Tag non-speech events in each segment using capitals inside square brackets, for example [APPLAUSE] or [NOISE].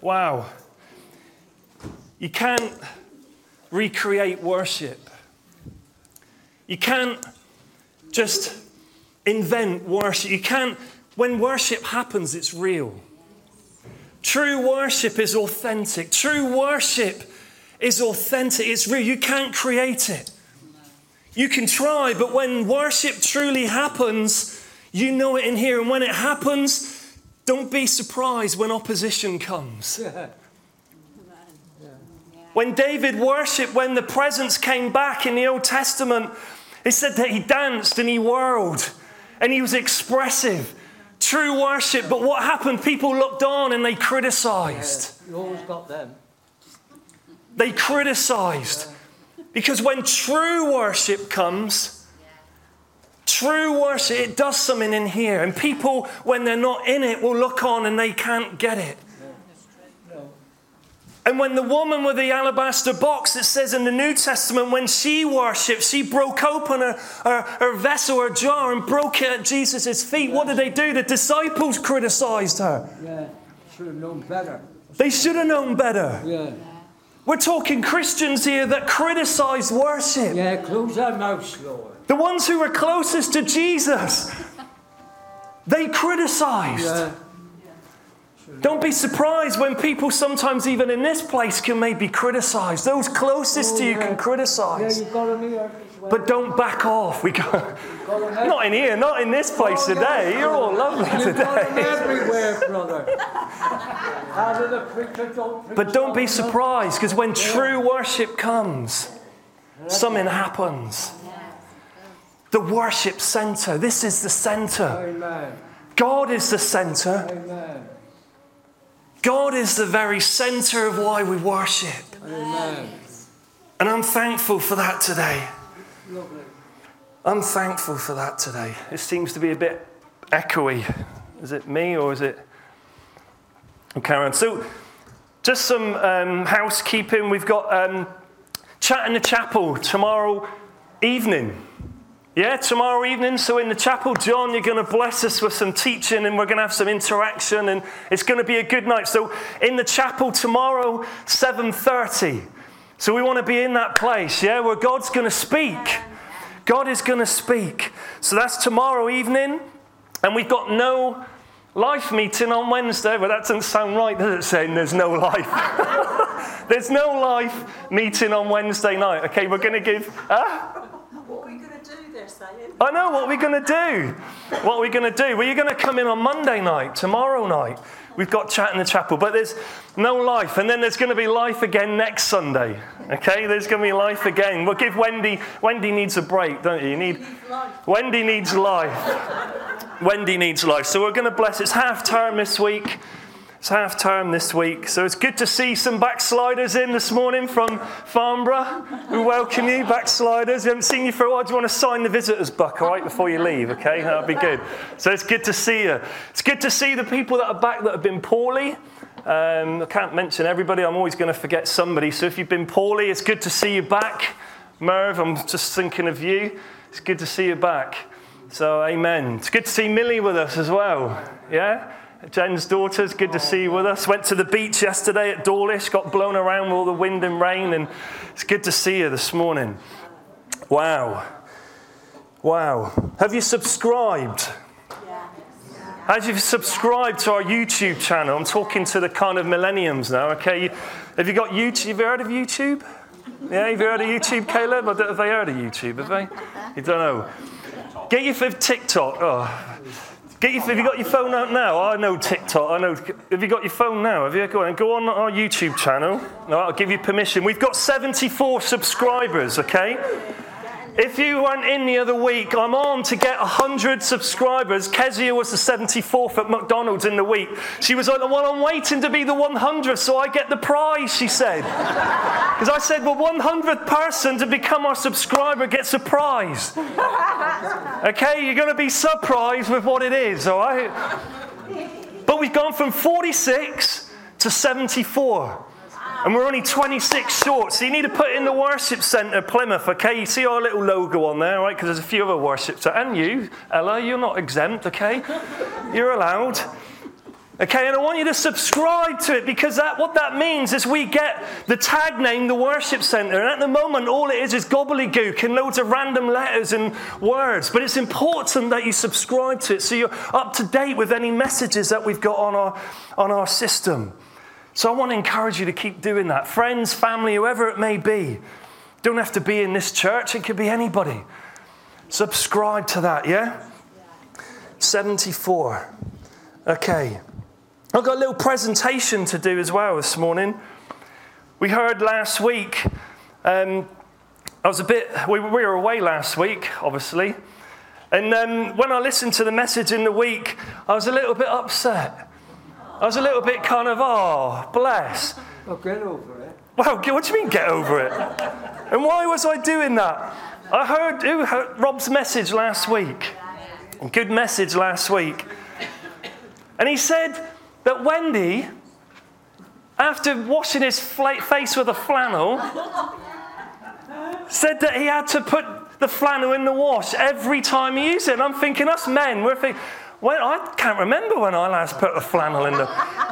Wow. You can't recreate worship. You can't just invent worship. You can't, when worship happens, it's real. True worship is authentic. True worship is authentic. It's real. You can't create it. You can try, but when worship truly happens, you know it in here. And when it happens, don't be surprised when opposition comes. [LAUGHS] When David worshiped, when the presence came back in the Old Testament, it said that he danced and he whirled and he was expressive. True worship. But what happened? People looked on and they criticized. You always got them. They criticized. Because when true worship comes, true worship, it does something in here. And people, when they're not in it, will look on and they can't get it. And when the woman with the alabaster box, it says in the New Testament, when she worshipped, she broke open her, her, her vessel, her jar, and broke it at Jesus' feet. What did they do? The disciples criticized her. Yeah, should have known better. They should have known better. Yeah, We're talking Christians here that criticize worship. yeah, close that mouth, Lord. The ones who were closest to Jesus, they criticized. Yeah, Don't be surprised when people, sometimes even in this place, can maybe criticize. Those closest to oh, you Oh, can criticize. yeah, you got them here as well. But don't back off. We go, got [LAUGHS] not in here, not in this place Oh, yeah. today. You're all lovely You got them today. everywhere, brother. The preacher don't But don't be surprised because when true worship comes, something happens. The worship center. This is the center. Amen. God is the center. Amen. God is the very center of why we worship. Amen. And I'm thankful for that today. Lovely. I'm thankful for that today. It seems to be a bit echoey. Is it me or is it Karen? So, just some um, housekeeping. We've got um, chat in the chapel tomorrow evening. Yeah, tomorrow evening. So in the chapel, John, you're going to bless us with some teaching, and we're going to have some interaction, and it's going to be a good night. So in the chapel tomorrow, 7:30. So we want to be in that place, yeah, where God's going to speak. God is going to speak. So that's tomorrow evening, and we've got no life meeting on Wednesday. But that doesn't sound right, does it? Saying there's no life. [LAUGHS] there's no life meeting on Wednesday night. Okay, we're going to give. Huh? What are we going to do, they're saying? I know what we're going to do. What are we going to do? Well, you're going to come in on Monday night, tomorrow night. We've got chat in the chapel, but there's no life. And then there's going to be life again next Sunday. Okay? There's going to be life again. We'll give Wendy, Wendy needs a break, don't you? You need, Wendy needs life. Wendy needs life. So we're going to bless. It's half term this week. It's half term this week. So it's good to see some backsliders in this morning from Farnborough. We welcome you, backsliders. We haven't seen you for a while. Do you want to sign the visitor's book, all right, before you leave? Okay, that'll be good. So it's good to see you. It's good to see the people that are back that have been poorly. Um, I can't mention everybody. I'm always going to forget somebody. So if you've been poorly, it's good to see you back. Merv, I'm just thinking of you. It's good to see you back. So, amen. It's good to see Millie with us as well. Yeah? Jen's daughters, good to see you with us. Went to the beach yesterday at Dawlish, got blown around with all the wind and rain, and it's good to see you this morning. Wow. Wow. Have you subscribed? Yeah. As you've subscribed to our YouTube channel, I'm talking to the kind of millenniums now, okay? Have you got YouTube? Have you heard of YouTube? Yeah, have you heard of YouTube, Caleb? Have they heard of YouTube, have they? You don't know. Get your f- TikTok. Oh. Get your, have you got your phone out now? I know TikTok. I know. Have you got your phone now? Have you? Go on, go on our YouTube channel. No, I'll give you permission. We've got 74 subscribers, okay? If you weren't in the other week, I'm on to get 100 subscribers. Kezia was the 74th at McDonald's in the week. She was like, well, I'm waiting to be the 100th so I get the prize, she said. [LAUGHS] Because I said, well, 100th person to become our subscriber gets a prize. [LAUGHS] Okay, you're going to be surprised with what it is, all right? But we've gone from 46 to 74. And we're only 26 short, so you need to put in the worship centre, Plymouth, okay? You see our little logo on there, right? Because there's a few other worship centres. And you, Ella, you're not exempt, okay? You're allowed. Okay, and I want you to subscribe to it because that, what that means is we get the tag name, the worship center. And at the moment, all it is is gobbledygook and loads of random letters and words. But it's important that you subscribe to it so you're up to date with any messages that we've got on our, on our system. So I want to encourage you to keep doing that. Friends, family, whoever it may be. Don't have to be in this church, it could be anybody. Subscribe to that, yeah? 74. Okay. I've got a little presentation to do as well this morning. We heard last week, um, I was a bit, we, we, were away last week, obviously. And um, when I listened to the message in the week, I was a little bit upset. I was a little bit kind of, oh, bless. Oh, get over it. Well, what do you mean get over it? And why was I doing that? I heard, who heard Rob's message last week. Good message last week. And he said, that Wendy, after washing his face with a flannel, said that he had to put the flannel in the wash every time he used it. And I'm thinking, us men, we're thinking, well, I can't remember when I last put the flannel in the,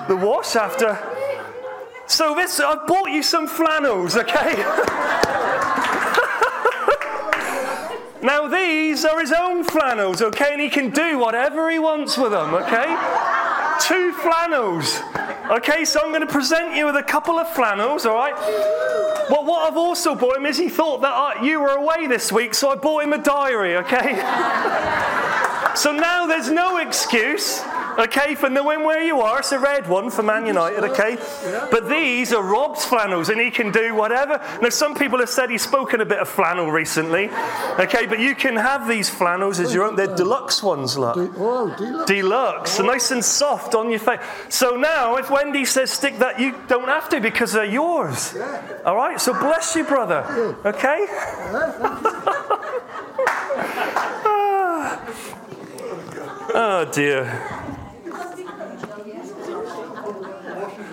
the wash after. So this, I bought you some flannels, okay? [LAUGHS] now these are his own flannels, okay? And he can do whatever he wants with them, okay? two flannels. Okay, so I'm going to present you with a couple of flannels, all right? Well, what I've also bought him is he thought that I, you were away this week, so I bought him a diary, okay? [LAUGHS] so now there's no excuse Okay, for knowing where you are, it's a red one for Man United, okay? But these are Rob's flannels, and he can do whatever. Now, some people have said he's spoken a bit of flannel recently, okay, but you can have these flannels as your own. They're deluxe ones, look. Oh, deluxe. Deluxe, nice and soft on your face. So now, if Wendy says stick that, you don't have to because they're yours. All right, so bless you, brother, okay? [LAUGHS] oh dear.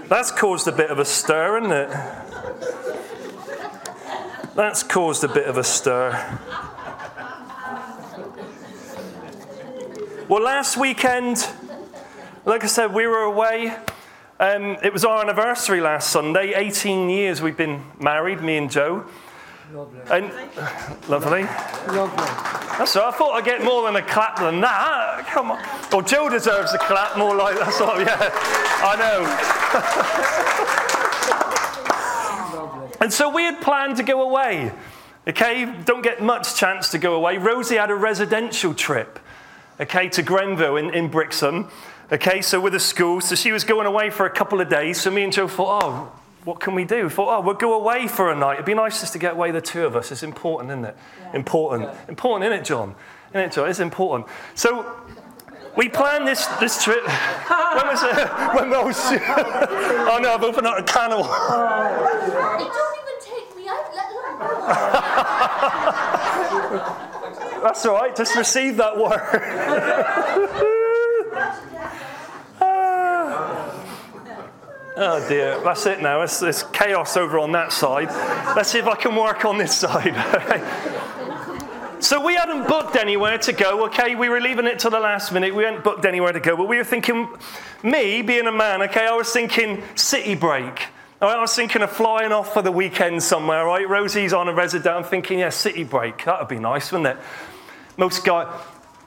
That's caused a bit of a stir, isn't it? That's caused a bit of a stir. Well, last weekend, like I said, we were away. Um, it was our anniversary last Sunday. 18 years we've been married, me and Joe. Lovely. And lovely. Lovely. That's right. I thought I'd get more than a clap than that. Come on. Well, Jill deserves a clap more like that. Sort of, yeah, I know. [LAUGHS] and so we had planned to go away. Okay, don't get much chance to go away. Rosie had a residential trip, okay, to Grenville in, in Brixham. Okay, so with a school, so she was going away for a couple of days. So me and Joe thought, oh, what can we do? We thought, oh, we'll go away for a night. It'd be nice just to get away, the two of us. It's important, isn't it? Yeah. Important. Yeah. Important, isn't it, John? Isn't it, John? It's important. So we planned this, this trip. [LAUGHS] when was it? [LAUGHS] When was Oh [LAUGHS] no, I've opened up a can of They don't even take me out, let alone That's all right, just receive that word. Oh dear, that's it now. It's, it's, chaos over on that side. Let's see if I can work on this [LAUGHS] side. so we hadn't booked anywhere to go, okay? We were leaving it to the last minute. We hadn't booked anywhere to go, but we were thinking, me being a man, okay, I was thinking city break. I was thinking of flying off for the weekend somewhere, right? Rosie's on a resident. I'm thinking, yeah, city break. That would be nice, wouldn't it? Most guys,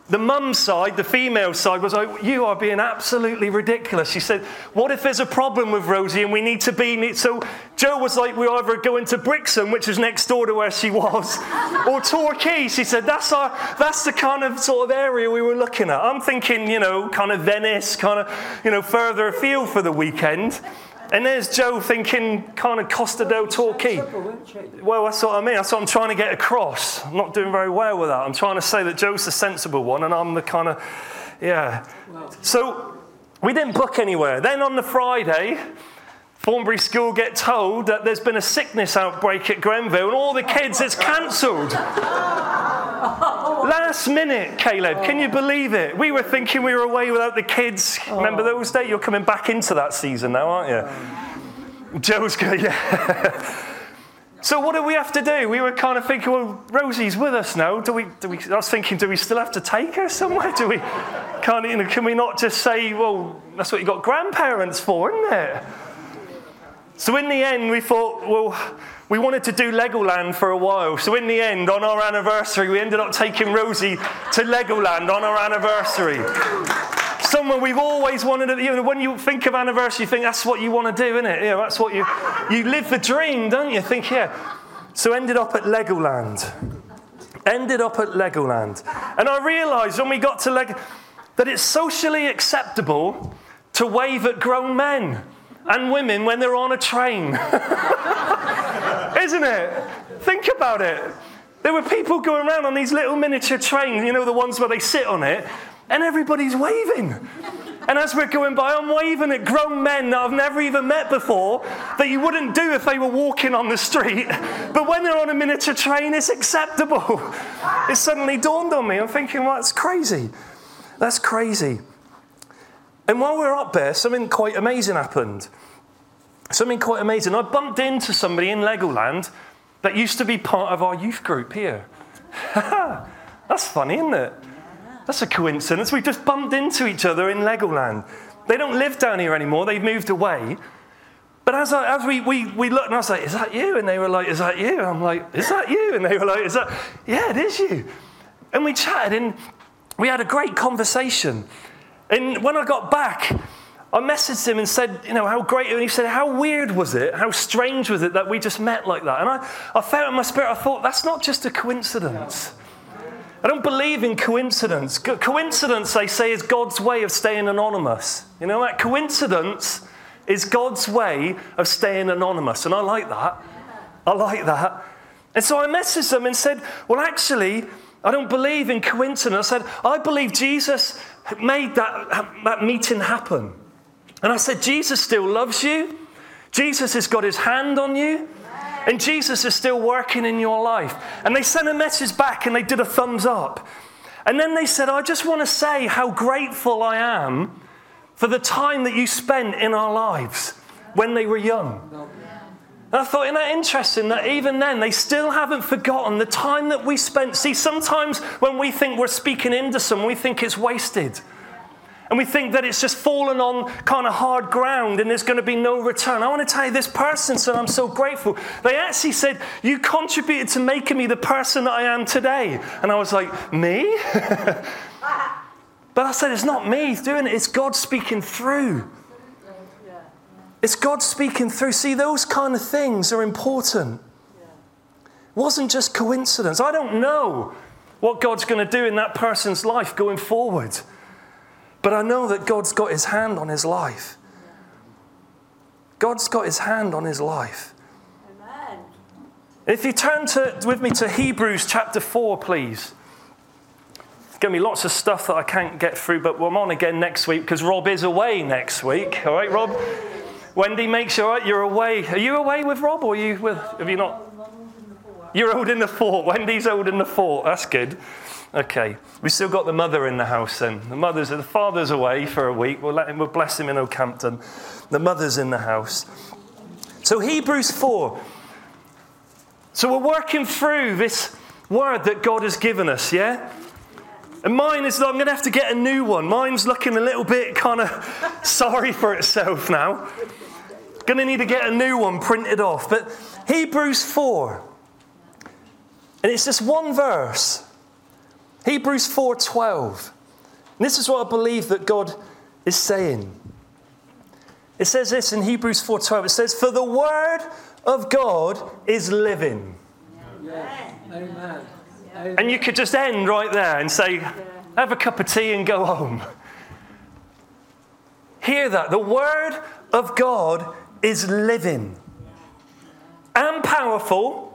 the mum side, the female side, was like, You are being absolutely ridiculous. She said, What if there's a problem with Rosie and we need to be. So Joe was like, We're either go into Brixham, which is next door to where she was, [LAUGHS] or Torquay. She said, that's, our, that's the kind of sort of area we were looking at. I'm thinking, you know, kind of Venice, kind of, you know, further afield for the weekend. And there's Joe thinking kind of Costa del Torquay. Well, that's what I mean. That's what I'm trying to get across. I'm not doing very well with that. I'm trying to say that Joe's the sensible one and I'm the kind of, yeah. So we didn't book anywhere. Then on the Friday, Thornbury School get told that there's been a sickness outbreak at Grenville and all the kids, it's cancelled. [LAUGHS] Last minute, Caleb, can you oh. believe it? We were thinking we were away without the kids. Remember oh. those days? You're coming back into that season now, aren't you? Um. Joe's going, yeah. [LAUGHS] So what do we have to do? We were kind of thinking, well, Rosie's with us now. Do we? Do we? I was thinking, do we still have to take her somewhere? Do we? Can't you know? Can we not just say, well, that's what you got grandparents for, isn't it? So in the end, we thought, well, we wanted to do Legoland for a while. So in the end, on our anniversary, we ended up taking Rosie to Legoland on our anniversary. Somewhere we've always wanted to, you know, when you think of anniversary, you think that's what you want to do, isn't it? Yeah, that's what you, you live the dream, don't you? Think, yeah. So ended up at Legoland. Ended up at Legoland. And I realised when we got to Lego that it's socially acceptable to wave at grown men and women when they're on a train. [LAUGHS] Isn't it? Think about it. There were people going around on these little miniature trains, you know, the ones where they sit on it, and everybody's waving. And as we're going by, I'm waving at grown men that I've never even met before that you wouldn't do if they were walking on the street. But when they're on a miniature train, it's acceptable. It suddenly dawned on me. I'm thinking, well, that's crazy. That's crazy. And while we were up there, something quite amazing happened. Something quite amazing. I bumped into somebody in Legoland that used to be part of our youth group here. [LAUGHS] That's funny, isn't it? That's a coincidence. We just bumped into each other in Legoland. They don't live down here anymore, they've moved away. But as, I, as we, we, we looked, and I was like, Is that you? And they were like, Is that you? And I'm like, Is that you? And they were like, Is that? Yeah, it is you. And we chatted, and we had a great conversation. And when I got back, I messaged him and said, you know, how great. And he said, how weird was it? How strange was it that we just met like that? And I, I felt in my spirit, I thought, that's not just a coincidence. I don't believe in coincidence. Co- coincidence, they say, is God's way of staying anonymous. You know that? Coincidence is God's way of staying anonymous. And I like that. I like that. And so I messaged them and said, well, actually, I don't believe in coincidence. I said, I believe Jesus made that, that meeting happen. And I said, Jesus still loves you. Jesus has got his hand on you. And Jesus is still working in your life. And they sent a message back and they did a thumbs up. And then they said, I just want to say how grateful I am for the time that you spent in our lives when they were young. And I thought, isn't that interesting that even then they still haven't forgotten the time that we spent? See, sometimes when we think we're speaking into someone, we think it's wasted. And we think that it's just fallen on kind of hard ground and there's going to be no return. I want to tell you, this person said, I'm so grateful. They actually said, You contributed to making me the person that I am today. And I was like, Me? [LAUGHS] but I said, It's not me doing it, it's God speaking through. It's God speaking through. See, those kind of things are important. It wasn't just coincidence. I don't know what God's going to do in that person's life going forward. But I know that God's got his hand on his life. God's got his hand on his life. Amen. If you turn to, with me to Hebrews chapter 4, please. There's going to be lots of stuff that I can't get through, but I'm on again next week because Rob is away next week. All right, Rob? Wendy, make sure you're away. Are you away with Rob or are you with, have you not? You're old in the fort. Wendy's old in the fort. That's good. Okay. We still got the mother in the house then. The mother's, the father's away for a week. We'll let him, we'll bless him in Okehampton. The mother's in the house. So Hebrews 4. So we're working through this word that God has given us, yeah? And mine is, I'm going to have to get a new one. Mine's looking a little bit kind of [LAUGHS] sorry for itself now. Going to need to get a new one printed off. But Hebrews 4. And it's just one verse. Hebrews 4:12. This is what I believe that God is saying. It says this in Hebrews 4:12. It says, "For the word of God is living." Amen. And you could just end right there and say, "Have a cup of tea and go home." Hear that. The word of God is living and powerful.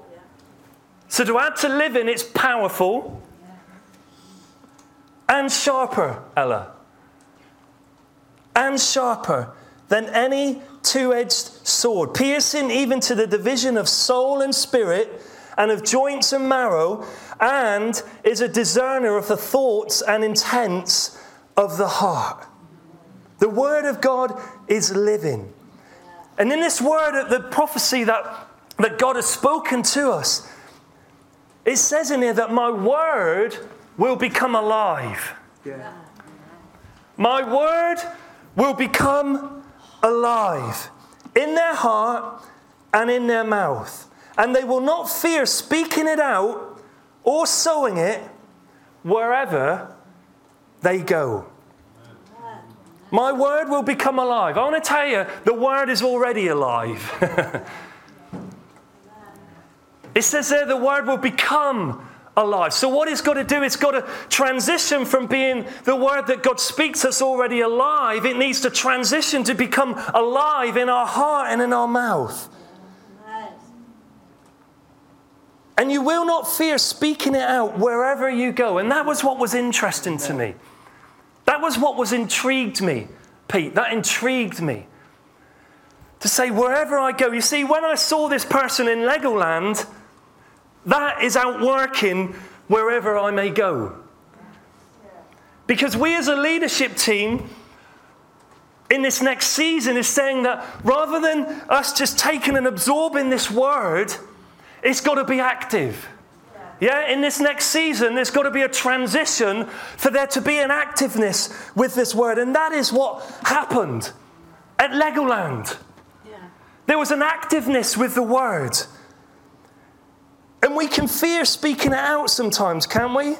So to add to living, it's powerful and sharper, Ella. And sharper than any two edged sword, piercing even to the division of soul and spirit and of joints and marrow, and is a discerner of the thoughts and intents of the heart. The Word of God is living. And in this word, the prophecy that that God has spoken to us, it says in here that my word will become alive. Yeah. My word will become alive in their heart and in their mouth. And they will not fear speaking it out or sowing it wherever they go. My word will become alive. I want to tell you, the word is already alive. [LAUGHS] it says there the word will become alive. So, what it's got to do, it's got to transition from being the word that God speaks that's already alive. It needs to transition to become alive in our heart and in our mouth. And you will not fear speaking it out wherever you go. And that was what was interesting to me. That was what was intrigued me, Pete. That intrigued me. To say, wherever I go. You see, when I saw this person in Legoland, that is out working wherever I may go. Because we as a leadership team in this next season is saying that rather than us just taking and absorbing this word, it's got to be active. Yeah, in this next season, there's got to be a transition for there to be an activeness with this word. And that is what happened at Legoland. Yeah. There was an activeness with the word. And we can fear speaking it out sometimes, can't we?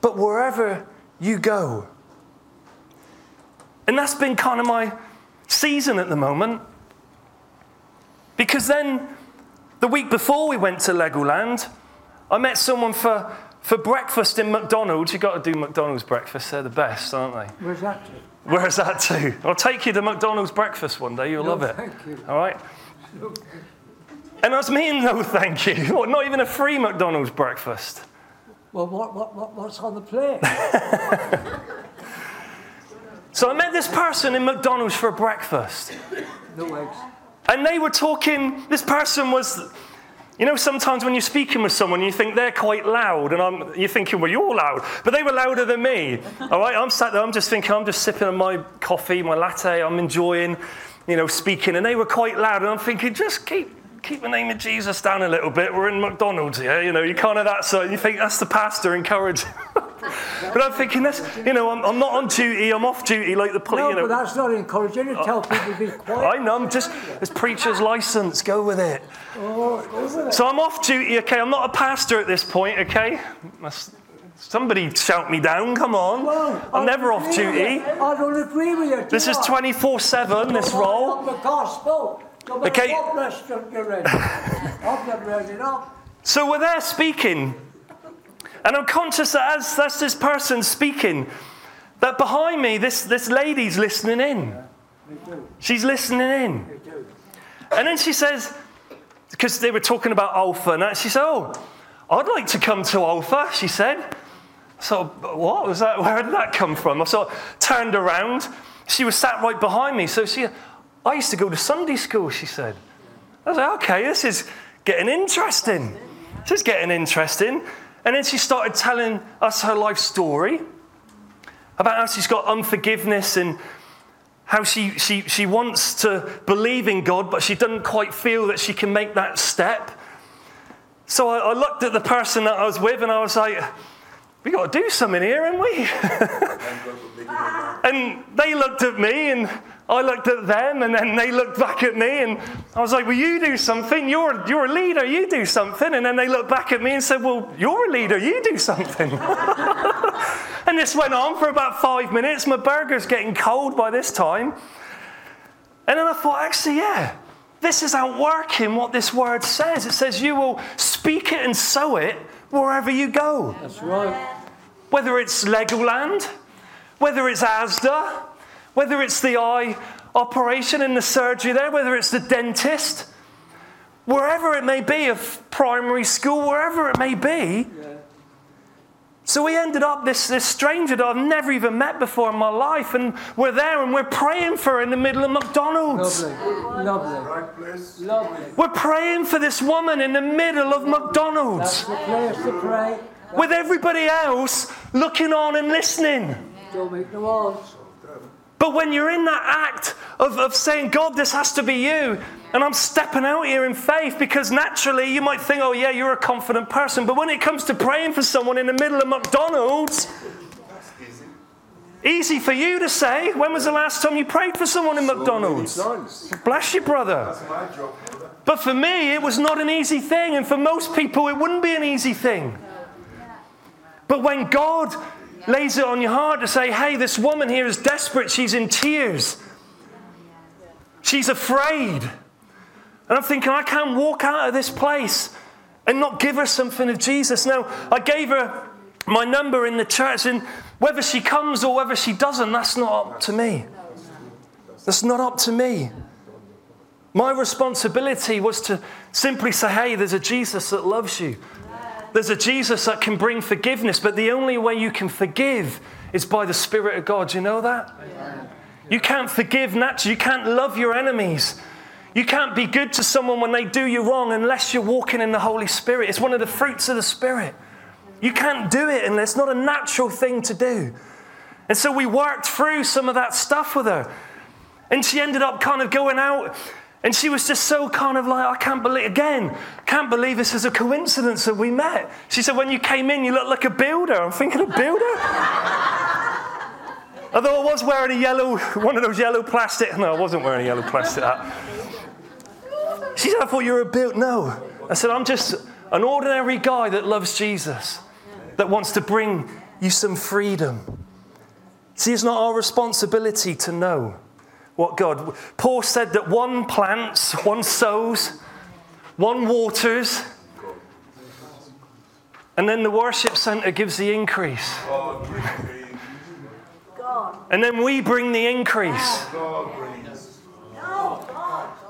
But wherever you go, and that's been kind of my season at the moment. Because then, the week before we went to Legoland, I met someone for, for breakfast in McDonald's. You've got to do McDonald's breakfast, they're the best, aren't they? Where's that to? Where's that to? I'll take you to McDonald's breakfast one day, you'll No, love it. thank you. All right? And that's mean, no, [LAUGHS] thank you. What, not even a free McDonald's breakfast. Well, what, what, what, what's on the plate? [LAUGHS] So I met this person in McDonald's for breakfast. No eggs. And they were talking, this person was, you know, sometimes when you're speaking with someone, you think they're quite loud, and I'm, you're thinking, well, you're loud. But they were louder than me. All right, I'm sat there, I'm just thinking, I'm just sipping on my coffee, my latte, I'm enjoying, you know, speaking. And they were quite loud, and I'm thinking, just keep. Keep the name of Jesus down a little bit. We're in McDonald's here, you know. You kind of that side. You think that's the pastor encouraging. [LAUGHS] but I'm thinking that's, you know, I'm, I'm not on duty. I'm off duty, like the police. No, you know. but that's not encouraging. You tell people to be uh, quiet. I know, I'm just, it's preacher's license, go with it. Oh, go with it. So I'm off duty, okay? I'm not a pastor at this point, okay? That's- Somebody shout me down, come on. Well, I I'm never off duty. I don't agree with you. This do is 24 7, this role. Gospel. Okay. what restaurant you're in. [LAUGHS] I've never heard it up. So we're there speaking. And I'm conscious that as that's this person speaking, that behind me, this, this lady's listening in. She's listening in. And then she says, because they were talking about Alpha, and that, she said, Oh, I'd like to come to Alpha, she said. So, what was that? Where did that come from? I sort of turned around. She was sat right behind me. So she, I used to go to Sunday school, she said. I was like, okay, this is getting interesting. This is getting interesting. And then she started telling us her life story about how she's got unforgiveness and how she, she, she wants to believe in God, but she doesn't quite feel that she can make that step. So I, I looked at the person that I was with and I was like, we got to do something here, haven't we? and they looked at me and I looked at them and then they looked back at me and I was like, well, you do something. You're, you're a leader. You do something. And then they looked back at me and said, well, you're a leader. You do something. [LAUGHS] and this went on for about five minutes. My burger's getting cold by this time. And then I thought, actually, yeah, this is outworking what this word says. It says, you will speak it and sow it wherever you go. That's right. Whether it's Legoland, whether it's Asda, whether it's the eye operation in the surgery there, whether it's the dentist, wherever it may be, of primary school, wherever it may be. So we ended up this, this stranger that I've never even met before in my life, and we're there and we're praying for her in the middle of McDonald's. Lovely. Lovely. Lovely. We're praying for this woman in the middle of That's McDonald's the place to pray. with everybody else looking on and listening. Don't make no odds. But when you're in that act of, of saying, God, this has to be you. And I'm stepping out here in faith because naturally you might think, oh, yeah, you're a confident person. But when it comes to praying for someone in the middle of McDonald's, easy for you to say. When was the last time you prayed for someone in McDonald's? Bless you, brother. But for me, it was not an easy thing. And for most people, it wouldn't be an easy thing. But when God lays it on your heart to say, hey, this woman here is desperate, she's in tears, she's afraid. And I'm thinking, I can't walk out of this place and not give her something of Jesus. Now, I gave her my number in the church, and whether she comes or whether she doesn't, that's not up to me. That's not up to me. My responsibility was to simply say, hey, there's a Jesus that loves you. There's a Jesus that can bring forgiveness, but the only way you can forgive is by the Spirit of God. Do you know that? You can't forgive naturally. You can't love your enemies. You can't be good to someone when they do you wrong unless you're walking in the Holy Spirit. It's one of the fruits of the Spirit. You can't do it unless it's not a natural thing to do. And so we worked through some of that stuff with her. And she ended up kind of going out and she was just so kind of like, I can't believe, again, can't believe this is a coincidence that we met. She said, When you came in, you looked like a builder. I'm thinking, a builder? [LAUGHS] Although I was wearing a yellow, one of those yellow plastic. No, I wasn't wearing a yellow plastic hat. She said, I thought you were a built. No. I said, I'm just an ordinary guy that loves Jesus, that wants to bring you some freedom. See, it's not our responsibility to know what God. Paul said that one plants, one sows, one waters, and then the worship center gives the increase. And then we bring the increase.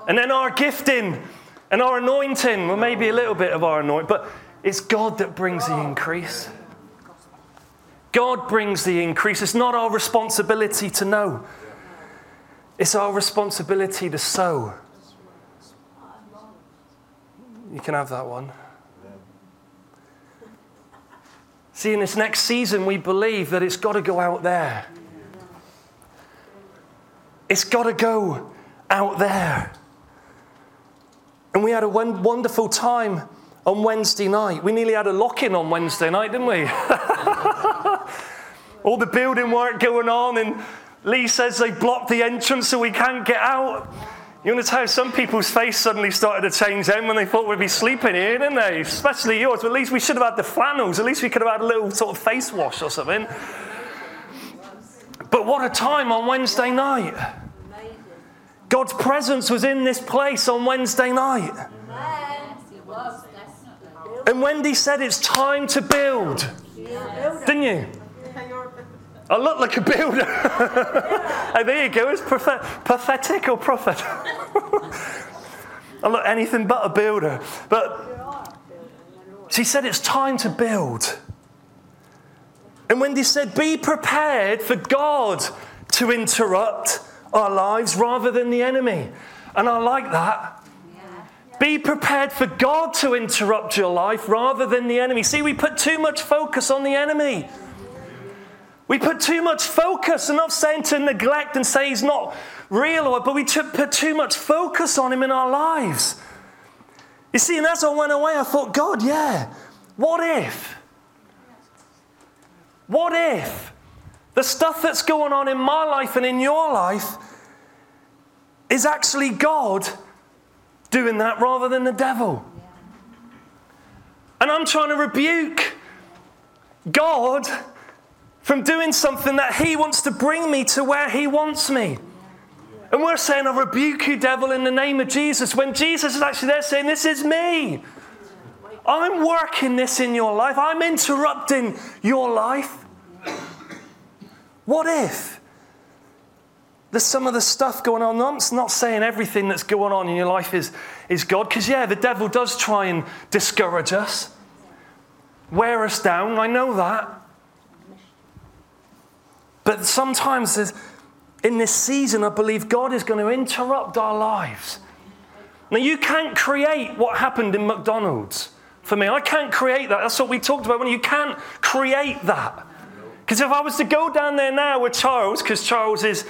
And then our gifting and our anointing, well, maybe a little bit of our anointing, but it's God that brings the increase. God brings the increase. It's not our responsibility to know, it's our responsibility to sow. You can have that one. See, in this next season, we believe that it's got to go out there. It's got to go out there. And we had a wonderful time on Wednesday night. We nearly had a lock in on Wednesday night, didn't we? [LAUGHS] All the building work going on, and Lee says they blocked the entrance so we can't get out. You to tell some people's face suddenly started to change then when they thought we'd be sleeping here, didn't they? Especially yours. But at least we should have had the flannels. At least we could have had a little sort of face wash or something. But what a time on Wednesday night. God's presence was in this place on Wednesday night. And Wendy said it's time to build. Didn't you? I look like a builder. [LAUGHS] oh, there you go. It's prophet- pathetic or prophet. [LAUGHS] I look anything but a builder. But she said it's time to build. And Wendy said, be prepared for God to interrupt our lives rather than the enemy. And I like that. Be prepared for God to interrupt your life rather than the enemy. See, we put too much focus on the enemy. We put too much focus. I'm not saying to neglect and say he's not real, but we put too much focus on him in our lives. You see, and as I went away, I thought, God, yeah, what if? What if the stuff that's going on in my life and in your life is actually God doing that rather than the devil. And I'm trying to rebuke God from doing something that He wants to bring me to where He wants me. And we're saying, I rebuke you, devil, in the name of Jesus, when Jesus is actually there saying, This is me. I'm working this in your life, I'm interrupting your life. What if there's some of the stuff going on? I'm not saying everything that's going on in your life is, is God, because, yeah, the devil does try and discourage us, wear us down. I know that. But sometimes in this season, I believe God is going to interrupt our lives. Now, you can't create what happened in McDonald's for me. I can't create that. That's what we talked about when you can't create that. Because if I was to go down there now with Charles, because Charles is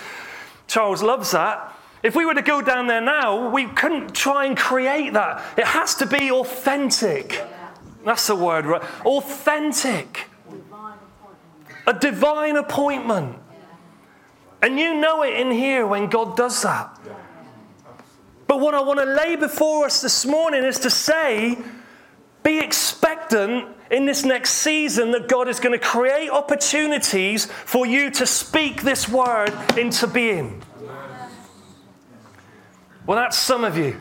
Charles loves that, If we were to go down there now, we couldn't try and create that. It has to be authentic. That's the word, right? Authentic. A divine appointment. And you know it in here when God does that. But what I want to lay before us this morning is to say, be expectant in this next season that God is going to create opportunities for you to speak this word into being. Well, that's some of you.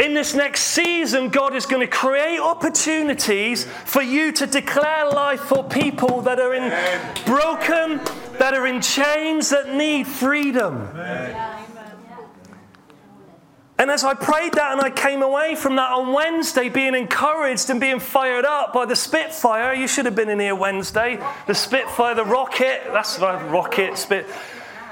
In this next season, God is going to create opportunities for you to declare life for people that are in broken, that are in chains, that need freedom. And as I prayed that and I came away from that on Wednesday being encouraged and being fired up by the Spitfire, you should have been in here Wednesday. The Spitfire, the rocket, that's the rocket, Spit.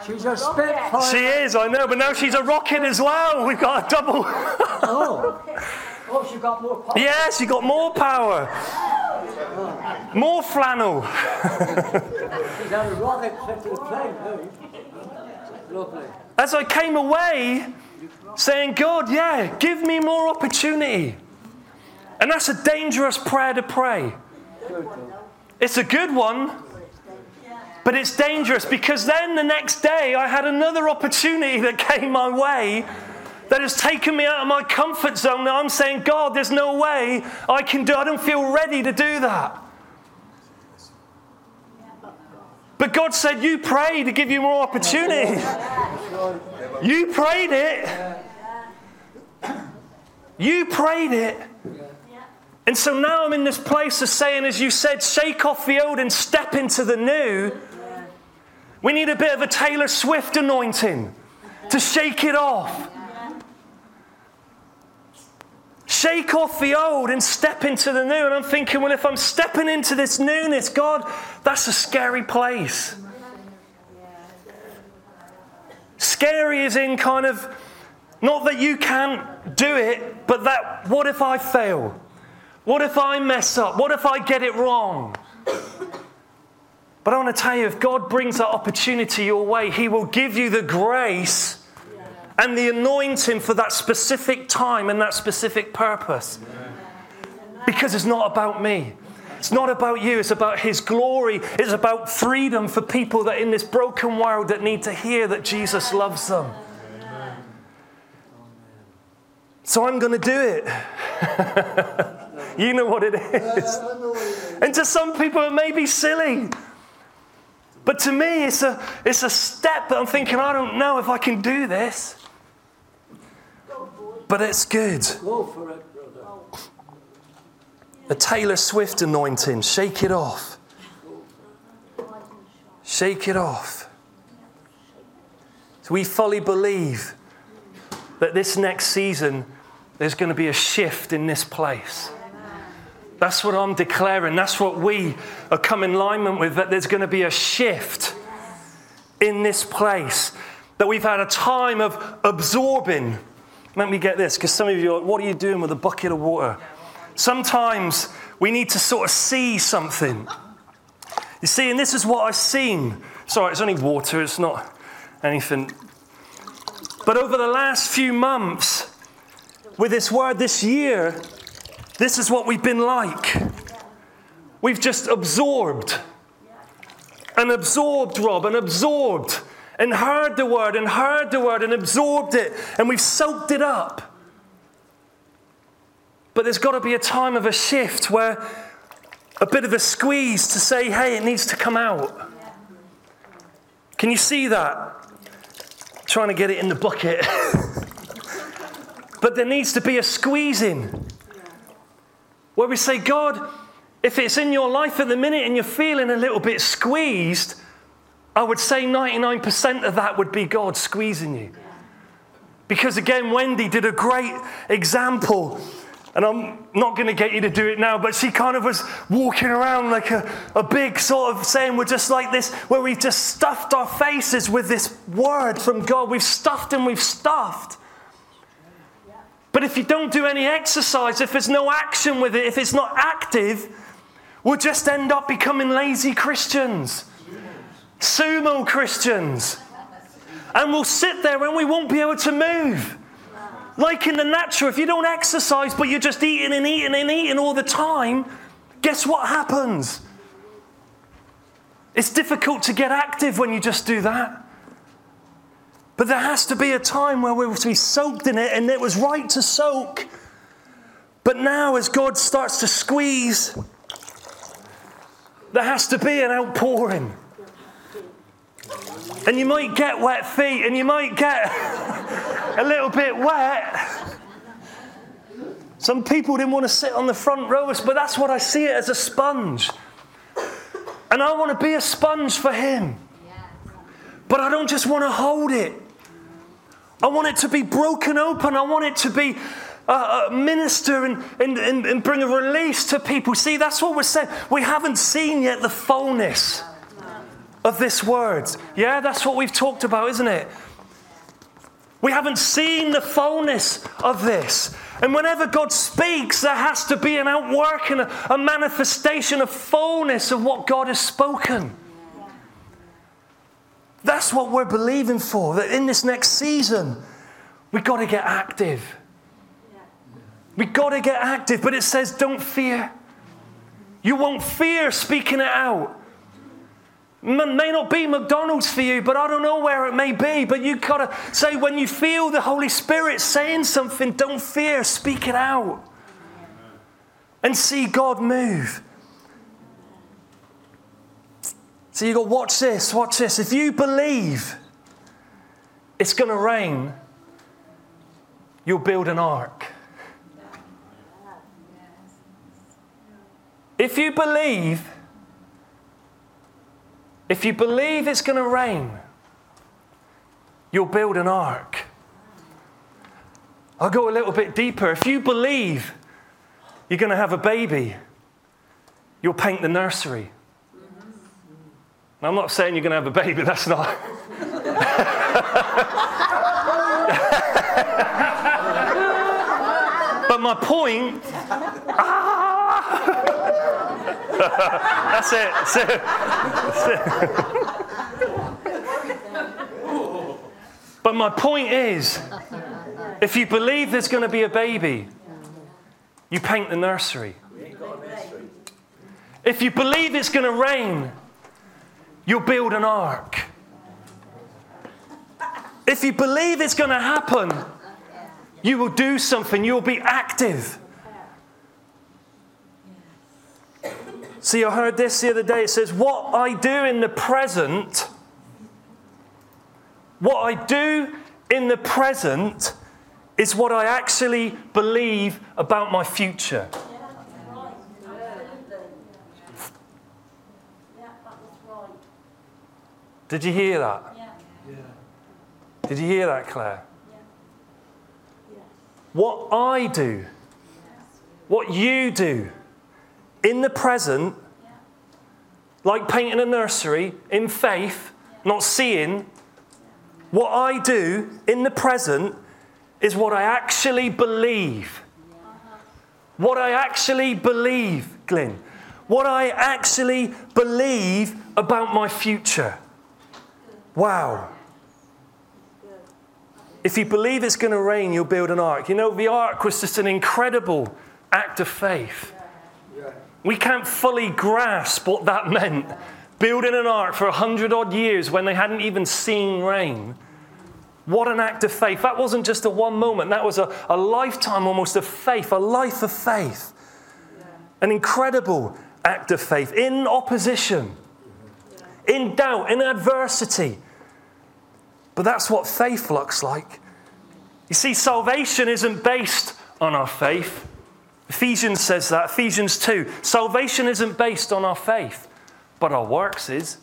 She's a spitfire. She is, I know, but now she's a rocket as well. We've got a double. Oh. [LAUGHS] Oh, she got more power. yes, you got more power. More flannel. She's had a rocket sent to the plane. Lovely. As I came away saying, God, yeah, give me more opportunity. And that's a dangerous prayer to pray. Good, though. It's a good one, but it's dangerous because then the next day I had another opportunity that came my way that has taken me out of my comfort zone. Now I'm saying, God, there's no way I can do I don't feel ready to do that. But God said, You pray to give you more opportunity. You prayed it. You prayed it. And so now I'm in this place of saying, as you said, shake off the old and step into the new. We need a bit of a Taylor Swift anointing to shake it off. Shake off the old and step into the new. And I'm thinking, well, if I'm stepping into this newness, God, that's a scary place. Scary is in kind of not that you can't do it, but that what if I fail? What if I mess up? What if I get it wrong? But I want to tell you, if God brings that opportunity your way, He will give you the grace and the anointing for that specific time and that specific purpose. Because it's not about me. It's not about you. It's about His glory. It's about freedom for people that in this broken world that need to hear that Jesus loves them. So I'm going to do it. [LAUGHS] you know what it is. And to some people, it may be silly. But to me, it's a, it's a step that I'm thinking, I don't know if I can do this. But it's good. A Taylor Swift anointing. Shake it off. Shake it off. So we fully believe that this next season, there's going to be a shift in this place. That's what I'm declaring. That's what we are come in alignment with, that there's going to be a shift in this place. That we've had a time of absorbing. Let me get this, because some of you are, what are you doing with a bucket of water? Sometimes we need to sort of see something. You see, and this is what I've seen. Sorry, it's only water, it's not anything. But over the last few months, with this word this year, this is what we've been like. We've just absorbed and absorbed, Rob, and absorbed and heard the word and heard the word and absorbed it and we've soaked it up. But there's got to be a time of a shift where a bit of a squeeze to say, hey, it needs to come out. Can you see that? trying to get it in the bucket. [LAUGHS] but there needs to be a squeezing where we say, God, if it's in your life at the minute and you're feeling a little bit squeezed, I would say 99% of that would be God squeezing you. Because again, Wendy did a great example. And I'm not going to get you to do it now, but she kind of was walking around like a, a big sort of saying, We're just like this, where we've just stuffed our faces with this word from God. We've stuffed and we've stuffed. But if you don't do any exercise, if there's no action with it, if it's not active, we'll just end up becoming lazy Christians, sumo Christians. And we'll sit there and we won't be able to move. Like in the natural, if you don't exercise but you're just eating and eating and eating all the time, guess what happens? It's difficult to get active when you just do that. But there has to be a time where we're to be soaked in it, and it was right to soak. But now, as God starts to squeeze, there has to be an outpouring. And you might get wet feet, and you might get [LAUGHS] a little bit wet. Some people didn't want to sit on the front row, but that's what I see it as a sponge. And I want to be a sponge for Him. But I don't just want to hold it. I want it to be broken open. I want it to be uh, uh, minister and, and, and, and bring a release to people. See, that's what we're saying. We haven't seen yet the fullness of this word. Yeah, that's what we've talked about, isn't it? We haven't seen the fullness of this. And whenever God speaks, there has to be an outworking, a, a manifestation of fullness of what God has spoken. That's what we're believing for. That in this next season, we've got to get active. We've got to get active. But it says, don't fear. You won't fear speaking it out. M- may not be McDonald's for you, but I don't know where it may be. But you've got to say, when you feel the Holy Spirit saying something, don't fear, speak it out. And see God move. So you go, watch this, watch this. If you believe it's going to rain, you'll build an ark. If you believe, if you believe it's going to rain, you'll build an ark. I'll go a little bit deeper. If you believe you're going to have a baby, you'll paint the nursery. Now, I'm not saying you're going to have a baby, [LAUGHS] that's not. but my point. Ah, that's [LAUGHS] it. That's it. That's it. but my point is if you believe there's going to be a baby, you paint the nursery. If you believe it's going to rain, you'll build an ark. If you believe it's going to happen, you will do something, you'll be active. See, I heard this the other day. It says, What I do in the present, what I do in the present is what I actually believe about my future. Did you hear that? Yeah. Did you hear that, Claire? Yeah. What I do, what you do in the present, like painting a nursery in faith, not seeing, what I do in the present is what I actually believe. Uh-huh. What I actually believe, Glyn. What I actually believe about my future. Wow. If you believe it's going to rain, you'll build an ark. You know, the ark was just an incredible act of faith. We can't fully grasp what that meant. Building an ark for a hundred odd years when they hadn't even seen rain. What an act of faith. That wasn't just a one moment, that was a, a lifetime almost of faith, a life of faith. An incredible act of faith in opposition, in doubt, in adversity. But that's what faith looks like. You see, salvation isn't based on our faith. Ephesians says that, Ephesians 2. Salvation isn't based on our faith, but our works is.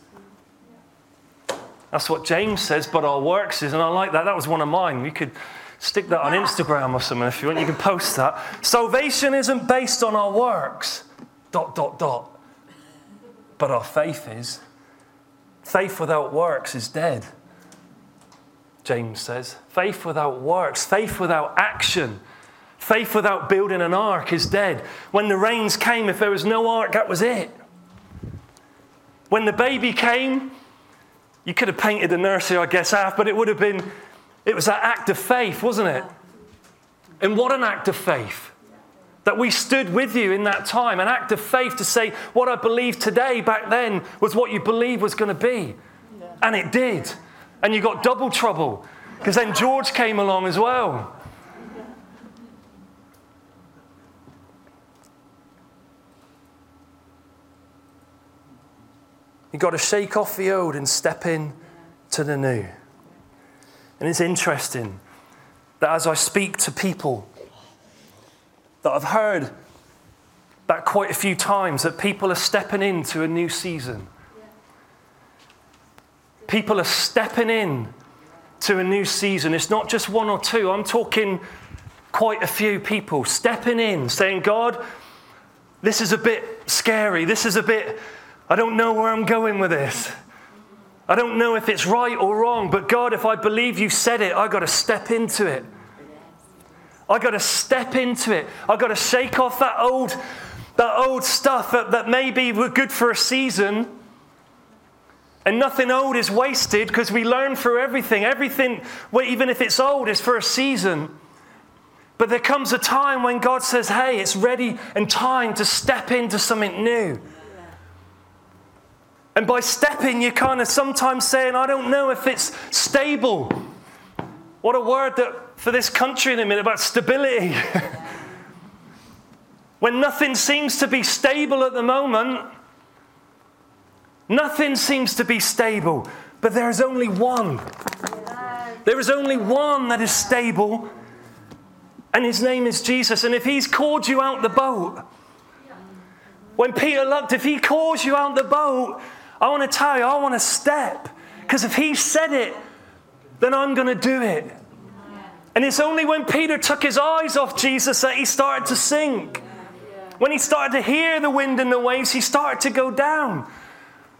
That's what James says, but our works is. And I like that. That was one of mine. You could stick that on Instagram or something if you want. You can post that. Salvation isn't based on our works, dot, dot, dot. But our faith is. Faith without works is dead. James says. Faith without works, faith without action, faith without building an ark is dead. When the rains came, if there was no ark, that was it. When the baby came, You could have painted the nursery, I guess, half, but it would have been, it was that act of faith, wasn't it? And what an act of faith that we stood with you in that time, an act of faith to say, what I believed today back then was what you believed was going to be. And it did. And you got double trouble because then George came along as well. You've got to shake off the old and step in to the new. And it's interesting that as I speak to people that I've heard that quite a few times, that people are stepping into a new season. People are stepping in to a new season. It's not just one or two, I'm talking quite a few people stepping in, saying, God, this is a bit scary. This is a bit, I don't know where I'm going with this. I don't know if it's right or wrong, but God, if I believe you said it, I've got to step into it. I've got to step into it. I've got to shake off that old, that old stuff that, that maybe were good for a season. And nothing old is wasted because we learn through everything. Everything, well, even if it's old, is for a season. But there comes a time when God says, hey, it's ready and time to step into something new. And by stepping, you're kind of sometimes saying, I don't know if it's stable. What a word that for this country in a minute about stability. [LAUGHS] when nothing seems to be stable at the moment, nothing seems to be stable, but there is only one. There is only one that is stable, and his name is Jesus. And if he's called you out the boat, when Peter looked, if he calls you out the boat, I want to tell you, I want to step. Because if he said it, then I'm going to do it. And it's only when Peter took his eyes off Jesus that he started to sink. When he started to hear the wind and the waves, he started to go down.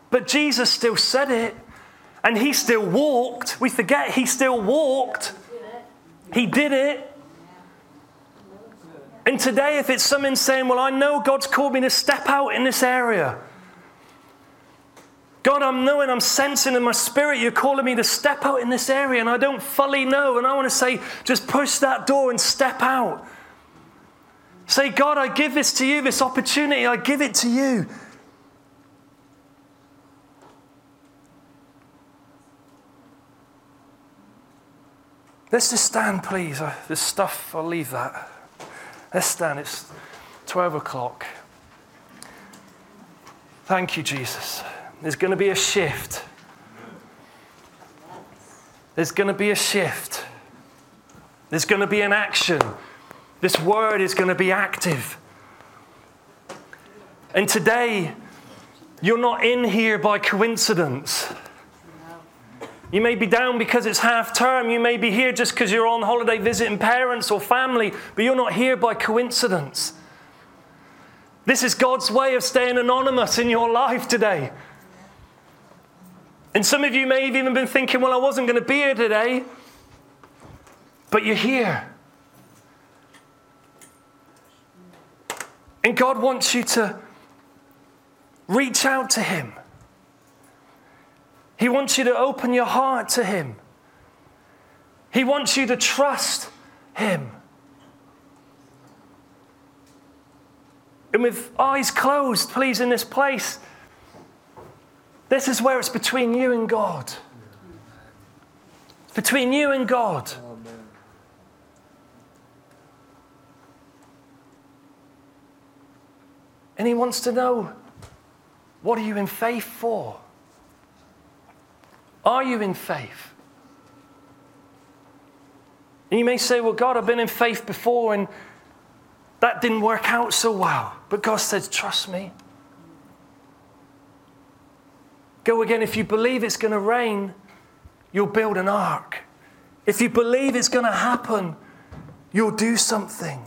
But Jesus still said it, and he still walked. We forget he still walked. He did it. And today, if it's someone saying, Well, I know God's called me to step out in this area, God, I'm knowing, I'm sensing in my spirit you're calling me to step out in this area, and I don't fully know. And I want to say, just push that door and step out. Say, God, I give this to you, this opportunity, I give it to you. Let's just stand, please. Uh, this stuff, I'll leave that. Let's stand. It's 12 o'clock. Thank you, Jesus. There's going to be a shift. There's going to be a shift. There's going to be an action. This word is going to be active. And today, you're not in here by coincidence. You may be down because it's half term. You may be here just because you're on holiday visiting parents or family, but you're not here by coincidence. This is God's way of staying anonymous in your life today. And some of you may have even been thinking, well, I wasn't going to be here today, but you're here. And God wants you to reach out to Him. He wants you to open your heart to Him. He wants you to trust Him. And with eyes closed, please, in this place, this is where it's between you and God. Between you and God. And He wants to know what are you in faith for? Are you in faith? And you may say, Well, God, I've been in faith before and that didn't work out so well. But God says, Trust me. Go again. If you believe it's going to rain, you'll build an ark. If you believe it's going to happen, you'll do something.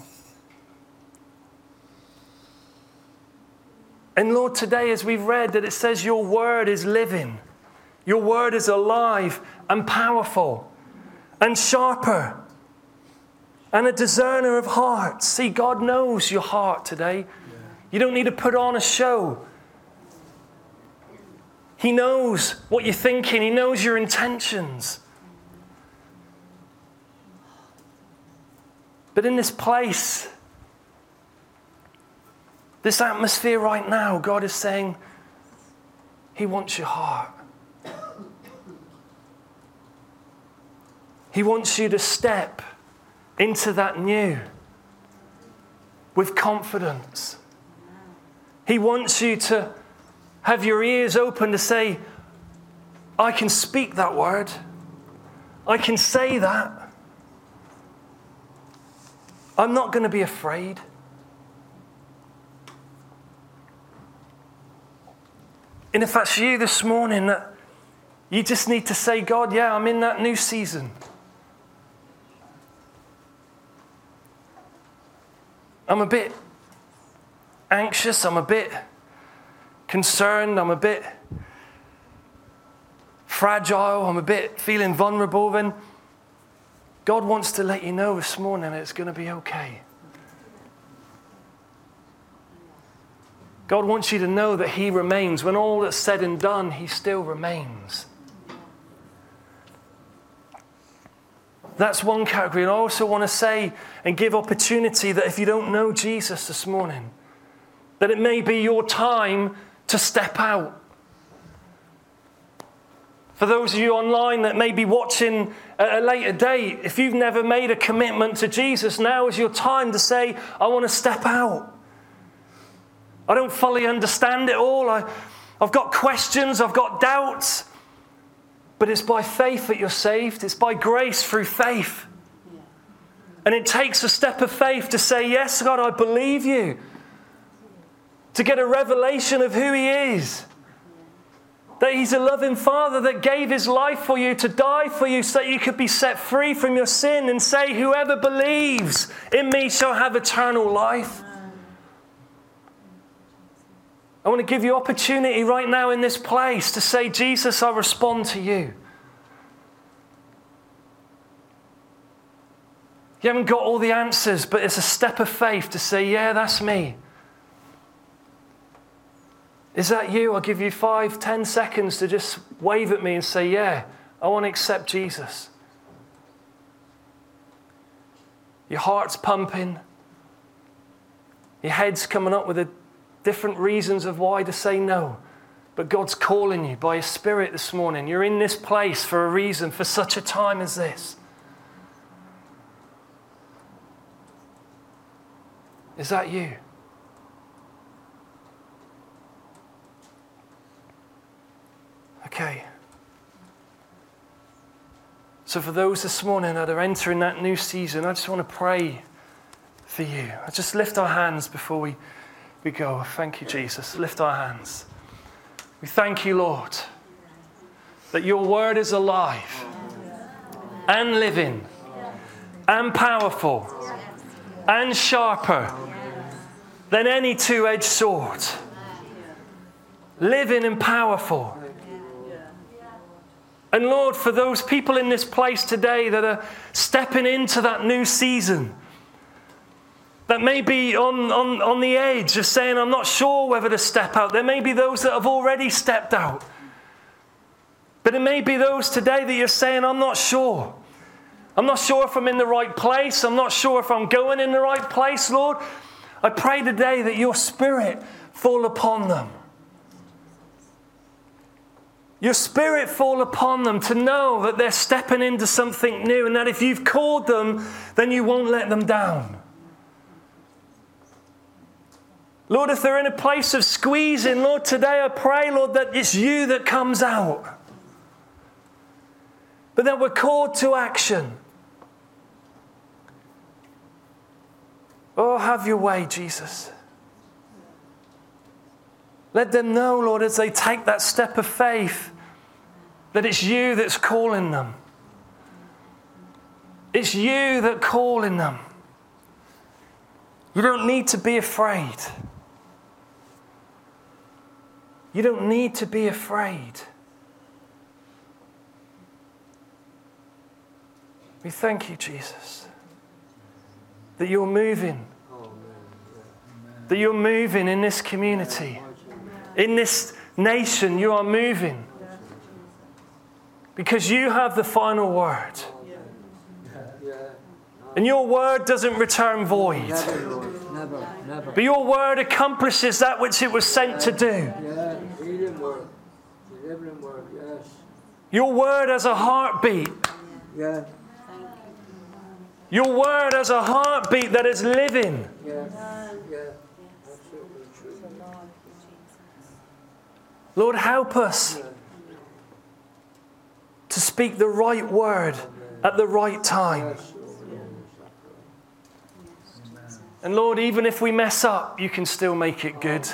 And Lord, today, as we've read that it says your word is living, your word is alive and powerful and sharper and a discerner of hearts. See, God knows your heart today. You don't need to put on a show. He knows what you're thinking, He knows your intentions. But in this place, this atmosphere right now, God is saying, He wants your heart. He wants you to step into that new with confidence. He wants you to have your ears open to say, I can speak that word. I can say that. I'm not going to be afraid. And if that's you this morning, that you just need to say, God, yeah, I'm in that new season. I'm a bit anxious, I'm a bit concerned, I'm a bit fragile, I'm a bit feeling vulnerable, then God wants to let you know this morning it's going to be okay. God wants you to know that He remains. When all that's said and done, He still remains. That's one category. And I also want to say and give opportunity that if you don't know Jesus this morning, that it may be your time to step out. For those of you online that may be watching at a later date, if you've never made a commitment to Jesus, now is your time to say, I want to step out. I don't fully understand it all. I, I've got questions, I've got doubts. But it's by faith that you're saved, it's by grace through faith. And it takes a step of faith to say, Yes, God, I believe you. To get a revelation of who He is. That He's a loving Father that gave His life for you, to die for you, so that you could be set free from your sin and say, Whoever believes in me shall have eternal life. I want to give you opportunity right now in this place to say, Jesus, I respond to you. You haven't got all the answers, but it's a step of faith to say, Yeah, that's me. Is that you? I'll give you five, ten seconds to just wave at me and say, Yeah, I want to accept Jesus. Your heart's pumping, your head's coming up with a different reasons of why to say no. But God's calling you by His Spirit this morning. You're in this place for a reason, for such a time as this. Is that you? Okay. So, for those this morning that are entering that new season, I just want to pray for you. I just lift our hands before we we go. Thank you, Jesus. Lift our hands. We thank you, Lord, that your word is alive and living and powerful and sharper than any two edged sword. Living and powerful. And Lord, for those people in this place today that are stepping into that new season, that may be on, on, on the edge of saying, I'm not sure whether to step out. There may be those that have already stepped out. But it may be those today that you're saying, I'm not sure. I'm not sure if I'm in the right place. I'm not sure if I'm going in the right place, Lord. I pray today that your spirit fall upon them. Your spirit fall upon them to know that they're stepping into something new and that if you've called them, then you won't let them down. Lord, if they're in a place of squeezing, Lord, today I pray, Lord, that it's you that comes out. But that we're called to action. Oh, have your way, Jesus. Let them know, Lord, as they take that step of faith, that it's you that's calling them. It's you that calling them. You don't need to be afraid. You don't need to be afraid. We thank you, Jesus, that you're moving. That you're moving in this community, in this nation, you are moving. Because you have the final word. And your word doesn't return void. But your word accomplishes that which it was sent to do. Your word has a heartbeat. Your word has a heartbeat that is living. Yeah. Yeah. Absolutely true. Lord, help us to speak the right word at the right time. And Lord, even if we mess up, you can still make it good.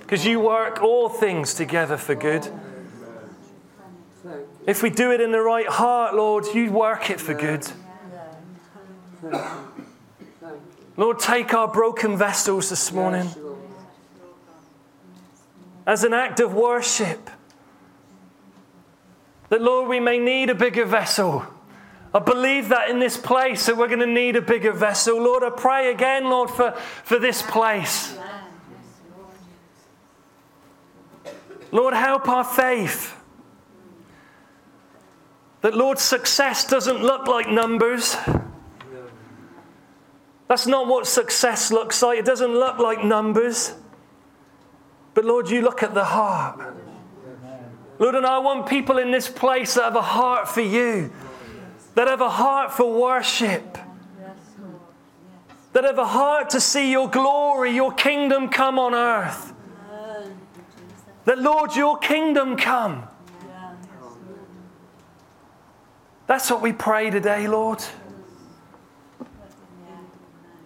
Because you work all things together for good. If we do it in the right heart, Lord, you work it for good. Lord, take our broken vessels this morning. As an act of worship. That, Lord, we may need a bigger vessel. I believe that in this place that we're going to need a bigger vessel. Lord, I pray again, Lord, for, for this place. Lord, help our faith. That, Lord, success doesn't look like numbers. That's not what success looks like. It doesn't look like numbers. But, Lord, you look at the heart. Lord, and I want people in this place that have a heart for you, that have a heart for worship, that have a heart to see your glory, your kingdom come on earth. That, Lord, your kingdom come. That's what we pray today, Lord.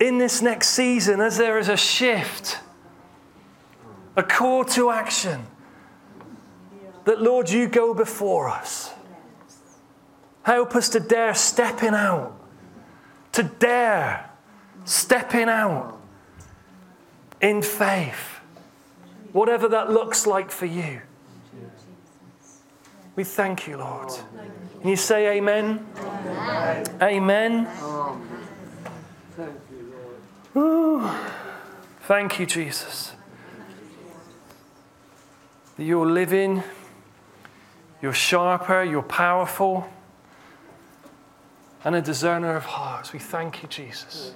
In this next season, as there is a shift, a call to action, that, Lord, you go before us. Help us to dare stepping out, to dare stepping out in faith, whatever that looks like for you. We thank you, Lord. Can you say amen? Amen. Thank you, Lord. Thank you, Jesus. That you're living, you're sharper, you're powerful, and a discerner of hearts. We thank you, Jesus.